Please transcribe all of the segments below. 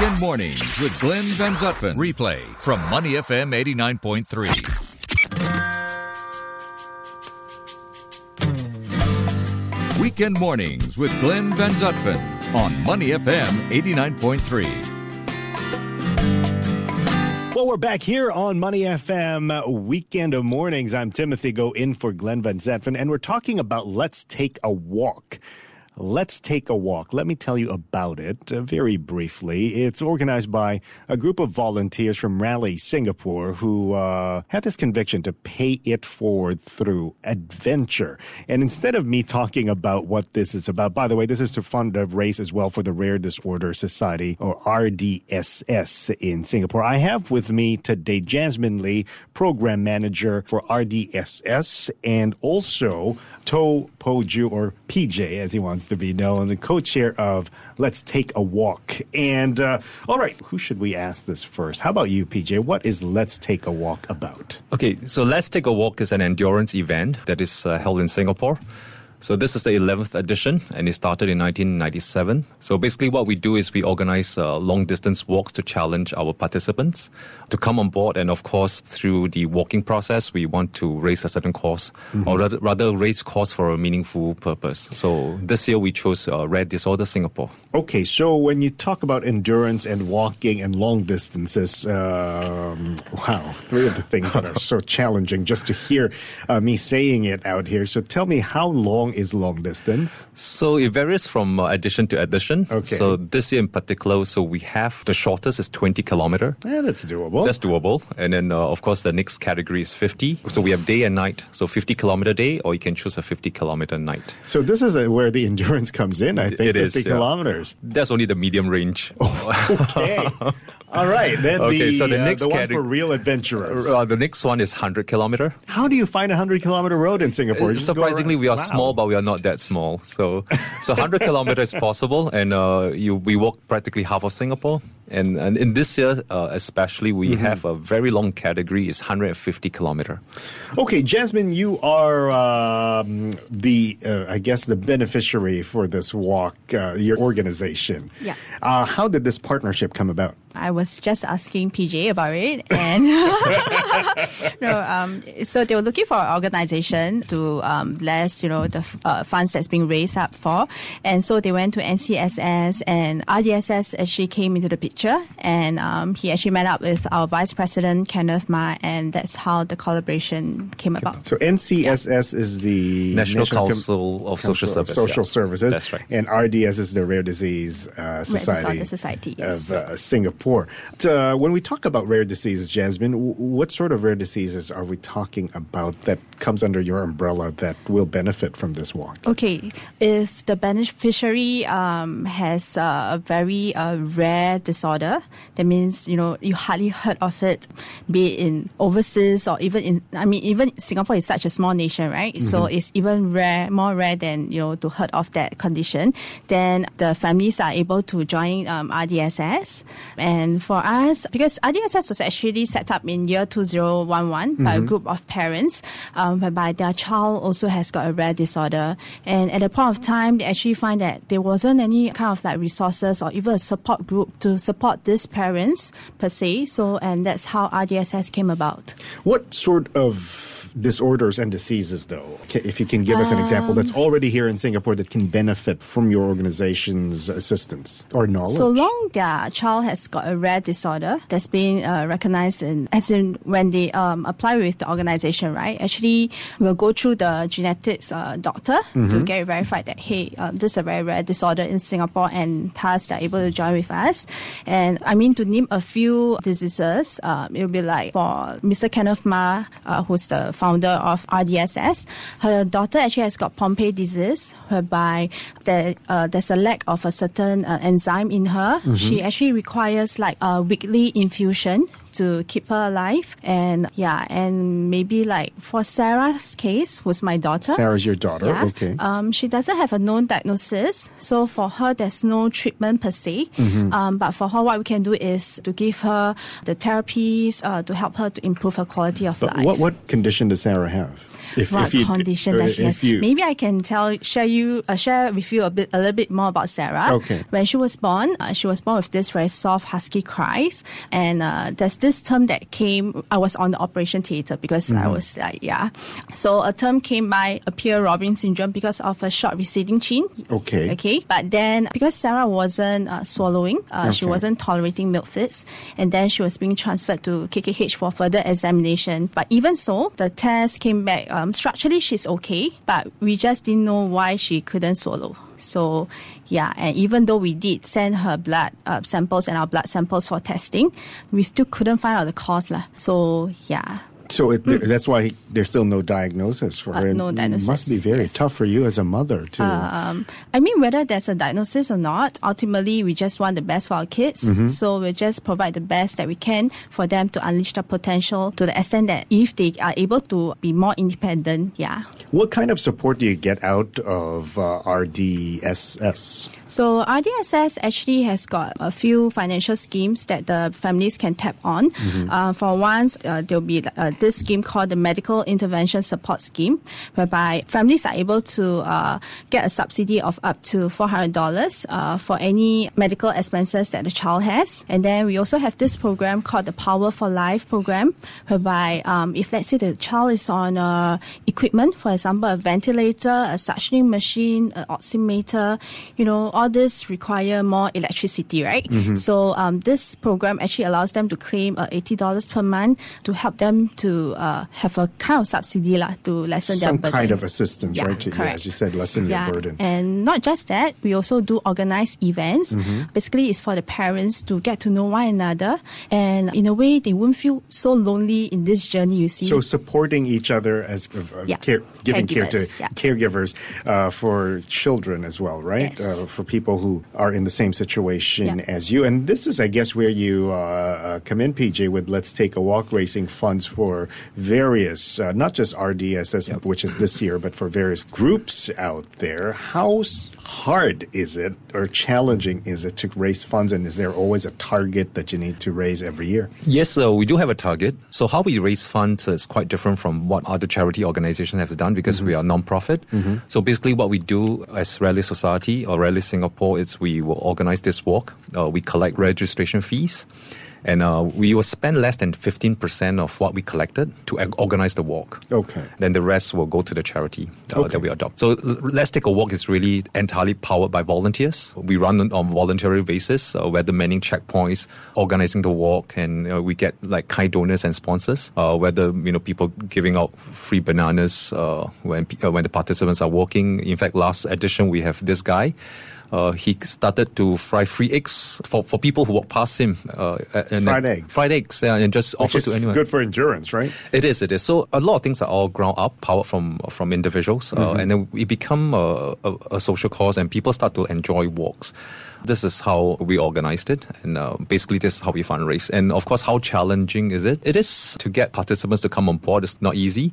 Weekend mornings with Glenn Van Zutphen. Replay from Money FM 89.3. Weekend mornings with Glenn Van Zutphen on Money FM 89.3. Well, we're back here on Money FM Weekend of Mornings. I'm Timothy Go in for Glenn Van Zutphen, and we're talking about Let's Take a Walk. Let's Take a Walk. Let me tell you about it uh, very briefly. It's organized by a group of volunteers from Rally, Singapore, who uh, had this conviction to pay it forward through adventure. And instead of me talking about what this is about, by the way, this is to fund a race as well for the Rare Disorder Society, or RDSS, in Singapore. I have with me today Jasmine Lee, Program Manager for RDSS, and also To Po Ju, or PJ as he wants to be known, the co-chair of Let's Take a Walk. And uh, all right, who should we ask this first? How about you, PJ? What is Let's Take a Walk about? Okay, so Let's Take a Walk is an endurance event that is uh, held in Singapore. So this is the 11th edition, and it started in 1997. So basically, what we do is we organize uh, long distance walks to challenge our participants to come on board, and of course, through the walking process, we want to raise a certain cause, mm-hmm. or rather, rather, raise cause for a meaningful purpose. So this year we chose uh, Rare Disorder Singapore. Okay, so when you talk about endurance and walking and long distances, um, wow, three of the things that are so challenging just to hear uh, me saying it out here. So tell me, how long is long distance? So it varies from uh, edition to edition. Okay. So this year in particular, so we have the shortest is 20 kilometer. Yeah, that's doable. That's doable. And then, uh, of course, the next category is 50. So we have day and night. So 50 kilometer day, or you can choose a 50 kilometer night. So this is a, where the endurance comes in, I think, it 50 is, kilometers. Yeah. That's only the medium range. okay. All right. Then okay, the, so the uh, next the one for real adventurers. Uh, the next one is 100 kilometer. How do you find a 100 kilometer road in Singapore? Uh, surprisingly, we are wow. small, but we are not that small. So, so 100 kilometers is possible, and uh, you we walk practically half of Singapore. And, and in this year, uh, especially, we mm-hmm. have a very long category. It's 150 kilometer. Okay, Jasmine, you are um, the uh, I guess the beneficiary for this walk. Uh, your organization. Yeah. Uh, how did this partnership come about? I was just asking PJ about it, and no, um, so they were looking for an organization to um, bless, you know, the uh, funds that's being raised up for, and so they went to NCSS, and RDSS actually came into the picture, and um, he actually met up with our vice president Kenneth Ma, and that's how the collaboration came about. So NCSS yeah. is the National, National Com- of Social Services, Social yeah. Services, that's right, and RDS is the Rare Disease uh, Society, Rare Society yes. of uh, Singapore. Uh, when we talk about rare diseases, Jasmine, what sort of rare diseases are we talking about that comes under your umbrella that will benefit from this walk? Okay, if the beneficiary um, has uh, a very uh, rare disorder, that means you know you hardly heard of it, be it in overseas or even in. I mean, even Singapore is such a small nation, right? Mm-hmm. So it's even rare, more rare than you know to heard of that condition. Then the families are able to join um, RDSS and for us, because RDSS was actually set up in year 2011 mm-hmm. by a mm-hmm. group of parents, um, whereby their child also has got a rare disorder. And at the point of time, they actually find that there wasn't any kind of like resources or even a support group to support these parents per se. So, and that's how RDSS came about. What sort of disorders and diseases, though, if you can give us an example that's um, already here in Singapore that can benefit from your organization's assistance or knowledge? So long their child has got a rare disorder that's been uh, recognized in, as in when they um, apply with the organization, right? Actually, we'll go through the genetics uh, doctor mm-hmm. to get verified that, hey, um, this is a very rare disorder in Singapore and thus they're able to join with us. And I mean, to name a few diseases, um, it'll be like for Mr. Kenneth Ma, uh, who's the founder of RDSS, her daughter actually has got Pompe disease, whereby there, uh, there's a lack of a certain uh, enzyme in her. Mm-hmm. She actually requires like a weekly infusion to keep her alive. And yeah, and maybe like for Sarah's case, who's my daughter. Sarah's your daughter, yeah, okay. Um, she doesn't have a known diagnosis. So for her, there's no treatment per se. Mm-hmm. Um, but for her, what we can do is to give her the therapies uh, to help her to improve her quality of but life. What, what condition does Sarah have? If- what if you- condition uh, that she has. you- Maybe I can tell share you uh, share with you a bit a little bit more about Sarah. Okay. When she was born, uh, she was born with this very soft husky cries, and uh, there's this term that came. I was on the operation theater because Mm-hmm. I was like, yeah. So a term came by a Pierre Robin syndrome because of a short receding chin. Okay. Okay. But then because Sarah wasn't uh, swallowing, uh, she wasn't tolerating milk feeds, and then she was being transferred to KKH for further examination. But even so, the test came back. Um, structurally, she's okay, but we just didn't know why she couldn't swallow. So, yeah, and even though we did send her blood uh, samples and our blood samples for testing, we still couldn't find out the cause. lah. So, yeah. So it, that's why there's still no diagnosis for Uh, her. No It diagnosis, must be very yes. tough for you as a mother too. Um, I mean, whether there's a diagnosis or not, ultimately we just want the best for our kids. So we just provide the best that we can for them to unleash their potential to the extent that if they are able to be more independent, yeah. what kind of support do you get out of uh, RDSS? So RDSS actually has got a few financial schemes that the families can tap on. Uh, for once, uh, there'll be uh, this scheme called the Medical Intervention Support Scheme, whereby families are able to uh, get a subsidy of up to $400 uh, for any medical expenses that the child has. And then we also have this program called the Power for Life program, whereby um, if let's say the child is on uh, equipment, for example, a ventilator, a suctioning machine, an oximeter, you know, all this require more electricity, right? So um, this program actually allows them to claim uh, $80 per month to help them to uh, have a kind of subsidy lah, to lessen their Some burden. kind of assistance, Yeah, right? To, yeah, as you said, lessen Yeah, your burden. and not just that, we also do organize events. Mm-hmm. Basically, it's for the parents to get to know one another, and in a way, they won't feel so lonely in this journey. You see, So supporting each other as uh, uh, Yeah. care, giving care to Caregivers, caregivers uh, for children as well, right? Yes. Uh, for people who are in the same situation as you. And this is, I guess, where you uh, come in, PJ, with Let's Take a Walk raising funds for various, uh, not just RDSS, which is this year, but for various groups out there. How hard is it or challenging is it to raise funds? And is there always a target that you need to raise every year? Yes, uh, we do have a target. So how we raise funds is quite different from what other charity organizations have done because we are non-profit. So basically what we do as Rally Society or Rally Singapore is we will organize this walk. Uh, we collect registration fees. And uh, we will spend less than 15% of what we collected to organize the walk. Okay. Then the rest will go to the charity uh, Okay. that we adopt. So Let's Take a Walk is really entirely powered by volunteers. We run on, on voluntary basis, uh, whether manning checkpoints, organizing the walk, and uh, we get like kind donors and sponsors. Uh, whether you know people giving out free bananas uh, when uh, when the participants are walking. In fact, last edition we have this guy. Uh, he started to fry free eggs for, for people who walk past him. Uh, and Fried eggs. Fried eggs, yeah, and just Which offer to anyone. good for endurance, right? It is. It is. So a lot of things are all ground up, powered from from individuals, uh, and then we become a, a, a social cause, and people start to enjoy walks. This is how we organized it, and uh, basically this is how we fundraise. And of course, how challenging is it? It is to get participants to come on board. It's not easy.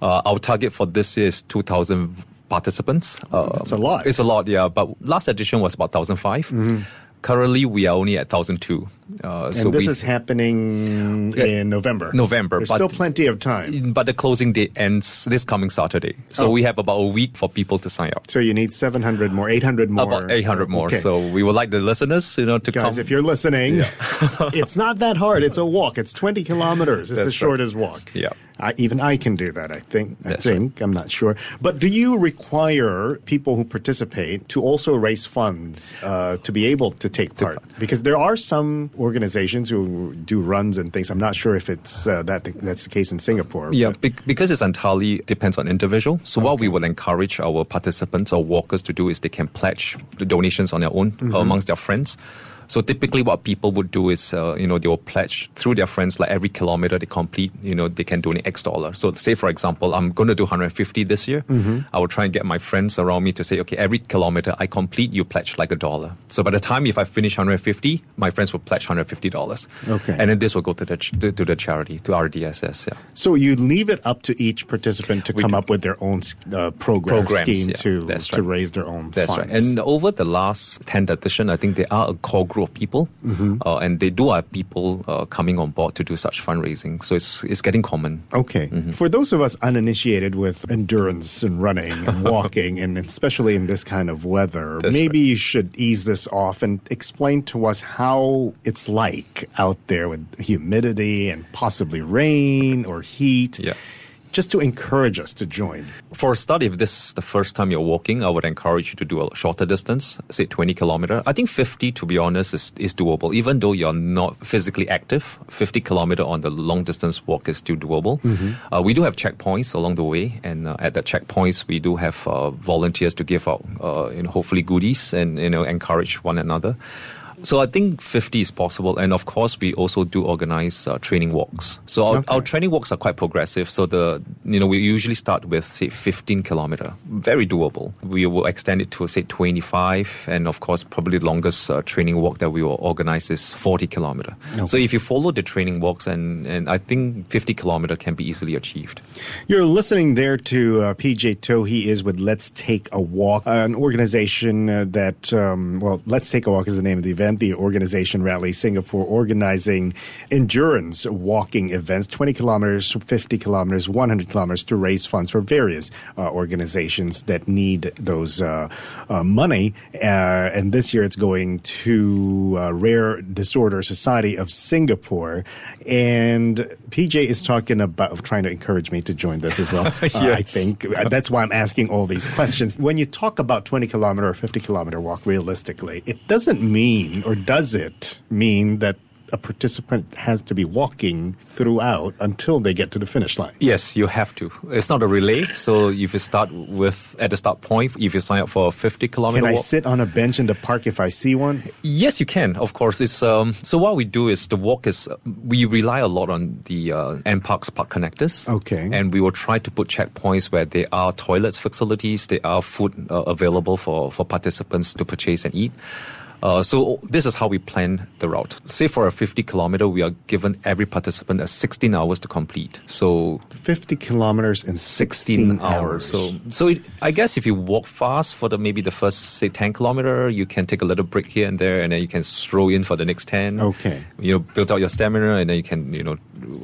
Uh, our target for this year is two thousand participants. Uh, That's a lot. It's a lot, yeah. But last edition was about 1,005. Currently, we are only at 1,002. Uh, And so this we, is happening in November. November, There's but- still plenty of time. but the closing date ends this coming Saturday. So Oh. we have about a week for people to sign up. So you need 700 more, 800 more. About 800 more. Okay. So we would like the listeners, you know, to Guys, come. if you're listening, it's not that hard. It's a walk. It's 20 kilometers. It's the That's right. shortest walk. Yeah. I, even I can do that, I think. I That's think. I'm not sure. But do you require people who participate to also raise funds uh, to be able to take part? Because there are some organizations who do runs and things. I'm not sure if it's uh, that that's the case in Singapore. yeah, be- because it's entirely depends on individual. So what we will encourage our participants or walkers to do is they can pledge the donations on their own Mm-hmm. amongst their friends. So typically, what people would do is, uh, you know, they will pledge through their friends. Like every kilometer they complete, you know, they can donate X dollar. So say, for example, I'm going to do 150 this year. Mm-hmm. I will try and get my friends around me to say, okay, every kilometer I complete, you pledge like a dollar. So by the time if I finish 150, my friends will pledge 150 dollars. Okay. And then this will go to the ch- to, to the charity to RDSS. Yeah. So you leave it up to each participant to We come do. up with their own uh, program Programs, scheme yeah, to that's to raise their own That's funds. right. And over the last 10th edition, I think there are a core group of people, uh, and they do have people uh, coming on board to do such fundraising. So it's it's getting common. Okay. For those of us uninitiated with endurance and running and walking, and especially in this kind of weather, That's maybe you should ease this off and explain to us how it's like out there with humidity and possibly rain or heat. Yeah. Just to encourage us to join. For a start, if this is the first time you're walking, I would encourage you to do a shorter distance, say 20 kilometer. I think 50, to be honest, is, is doable. Even though you're not physically active, 50 kilometer on the long distance walk is still doable. Uh, we do have checkpoints along the way, and uh, at the checkpoints, we do have uh, volunteers to give out, uh, you know, hopefully goodies and you know encourage one another. So I think 50 is possible, and of course we also do organize uh, training walks. So our, Okay. our training walks are quite progressive. So the you know we usually start with say 15 kilometer, very doable. We will extend it to say 25, and of course probably the longest uh, training walk that we will organize is 40 kilometer. So if you follow the training walks, and and I think 50 kilometer can be easily achieved. You're listening there to uh, PJ To. He is with Let's Take a Walk, an organization uh, that, um, well, Let's Take a Walk is the name of the event. The organization Rally Singapore organizing endurance walking events, 20 kilometers, 50 kilometers, 100 kilometers to raise funds for various uh, organizations that need those uh, uh, money. Uh, and this year it's going to uh, Rare Disorder Society of Singapore. And PJ is talking about trying to encourage me to join this as well. Uh, I think that's why I'm asking all these questions. When you talk about 20 kilometer or 50 kilometer walk realistically, it doesn't mean, or does it mean that a participant has to be walking throughout until they get to the finish line? Yes, you have to. It's not a relay. So if you start with at the start point, if you sign up for a 50 kilometer Can I walk, sit on a bench in the park if I see one? Yes, you can. Of course, it's um, so. What we do is the walk is we rely a lot on the uh, NParks park connectors. Okay. and we will try to put checkpoints where there are toilets facilities, there are food uh, available for for participants to purchase and eat. Uh, so this is how we plan the route. Say for a 50 kilometer, we are given every participant a 16 hours to complete. So 50 kilometers in 16, 16 hours. So, so it, I guess if you walk fast for the maybe the first say 10 kilometer, you can take a little break here and there, and then you can stroll in for the next 10. Okay. You know, build out your stamina, and then you can you know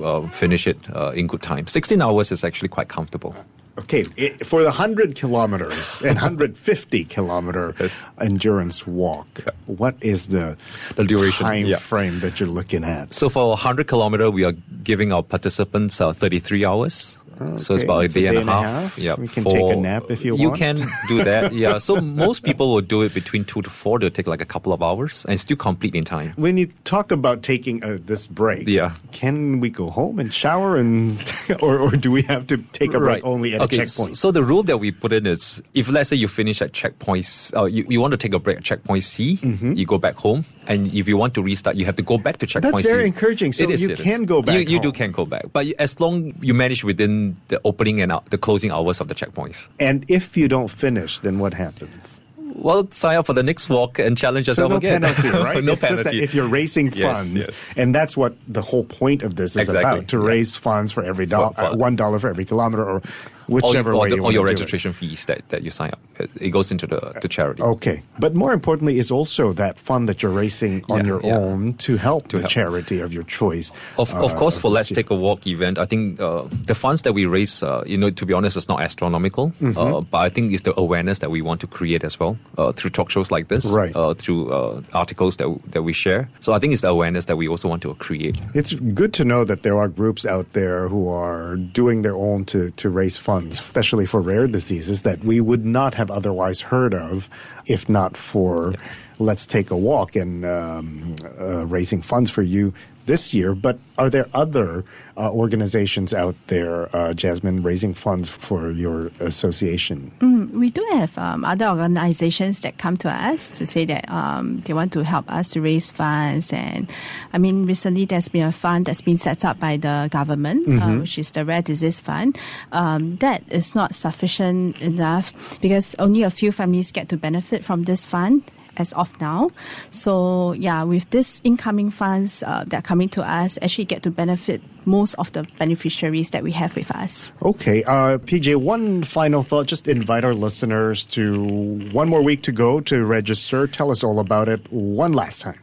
uh, finish it uh, in good time. 16 hours is actually quite comfortable. Okay, i for the 100 kilometers and 150 kilometer Yes. endurance walk, what is the, The duration, time yeah. frame that you're looking at? So for 100 kilometer, we are giving our participants uh, 33 hours. So it's about a it's a day, day and a half. half. We can take a nap if you want. You can do that. Yeah. So most people will do it between two to four. They'll take like a couple of hours and still complete in time. When you talk about taking uh, this break, Yeah. can we go home and shower, and or, or do we have to take a break only at okay, a checkpoint? So the rule that we put in is if let's say you finish at checkpoint, uh, you, you want to take a break at checkpoint C, you go back home, and if you want to restart, you have to go back to checkpoint Mm-hmm. That's very C. encouraging. So It is, you it is. can go back You, you do can go back, but as long you manage within the opening and out, the closing hours of the checkpoints. and if you don't finish, then what happens? Well, sign up for the next walk and challenge So yourself no again. penalty, right? no it's just that penalty. if you're raising funds, yes. and that's what the whole point of this is Exactly, about: to yeah. raise funds for every dollar, For- for- uh, one dollar for every kilometer, or, whichever or, way the- you your to it. registration fees that, that you sign up. It, goes into the to charity. Okay, but more importantly is also that fund that you're raising on Yeah, your yeah. own to help the help. charity of your choice. Of, of uh, course, for Let's. Take a Walk event, I think uh, the funds that we raise, uh, you know, to be honest, it's not astronomical. Mm-hmm. Uh, but I think it's the awareness that we want to create as well uh, through talk shows like this, Right. uh, through uh, articles that, that we share. So I think it's the awareness that we also want to create. It's good to know that there are groups out there who are doing their own to, to raise funds, especially for rare diseases that we would not have otherwise heard of if not for Let's Take a Walk and um, uh, raising funds for you this year. But are there other uh, organizations out there, uh, Jasmine, raising funds for your association? We do have um, other organizations that come to us to say that um, they want to help us to raise funds. And I mean, recently there's been a fund that's been set up by the government, uh, which is the Rare Disease Fund. Um, that is not sufficient enough because only a few families get to benefit from this fund. As of now. So yeah, with this incoming funds uh, that are coming to us, actually get to benefit most of the beneficiaries that we have with us. Okay, uh, PJ, one final thought. Just invite our listeners to one more week to go to register. Tell us all about it one last time.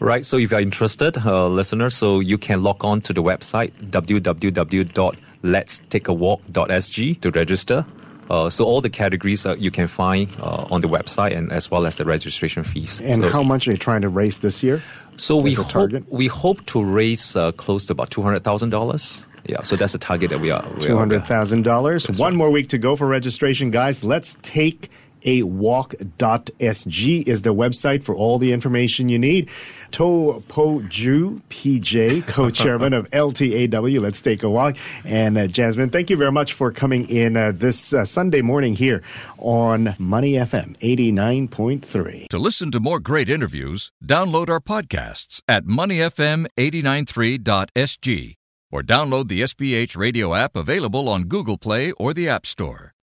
Right. So if you're interested, uh, listeners, so you can log on to the website www.letstakeawalk.sg to register. Uh, so all the categories uh, you can find uh, on the website and as well as the registration fees. And so, how much are you trying to raise this year? So we hope target? we hope to raise uh, close to about two hundred thousand dollars. Yeah, so that's the target that we are. Two hundred thousand dollars. One right. more week to go for registration, guys. Let's take a walk.sg is the website for all the information you need. To Po Ju, PJ, co-chairman of LTAW. Let's take a walk. And uh, Jasmine, thank you very much for coming in uh, this uh, Sunday morning here on Money FM 89.3. To listen to more great interviews, download our podcasts at moneyfm893.sg or download the SPH radio app available on Google Play or the App Store.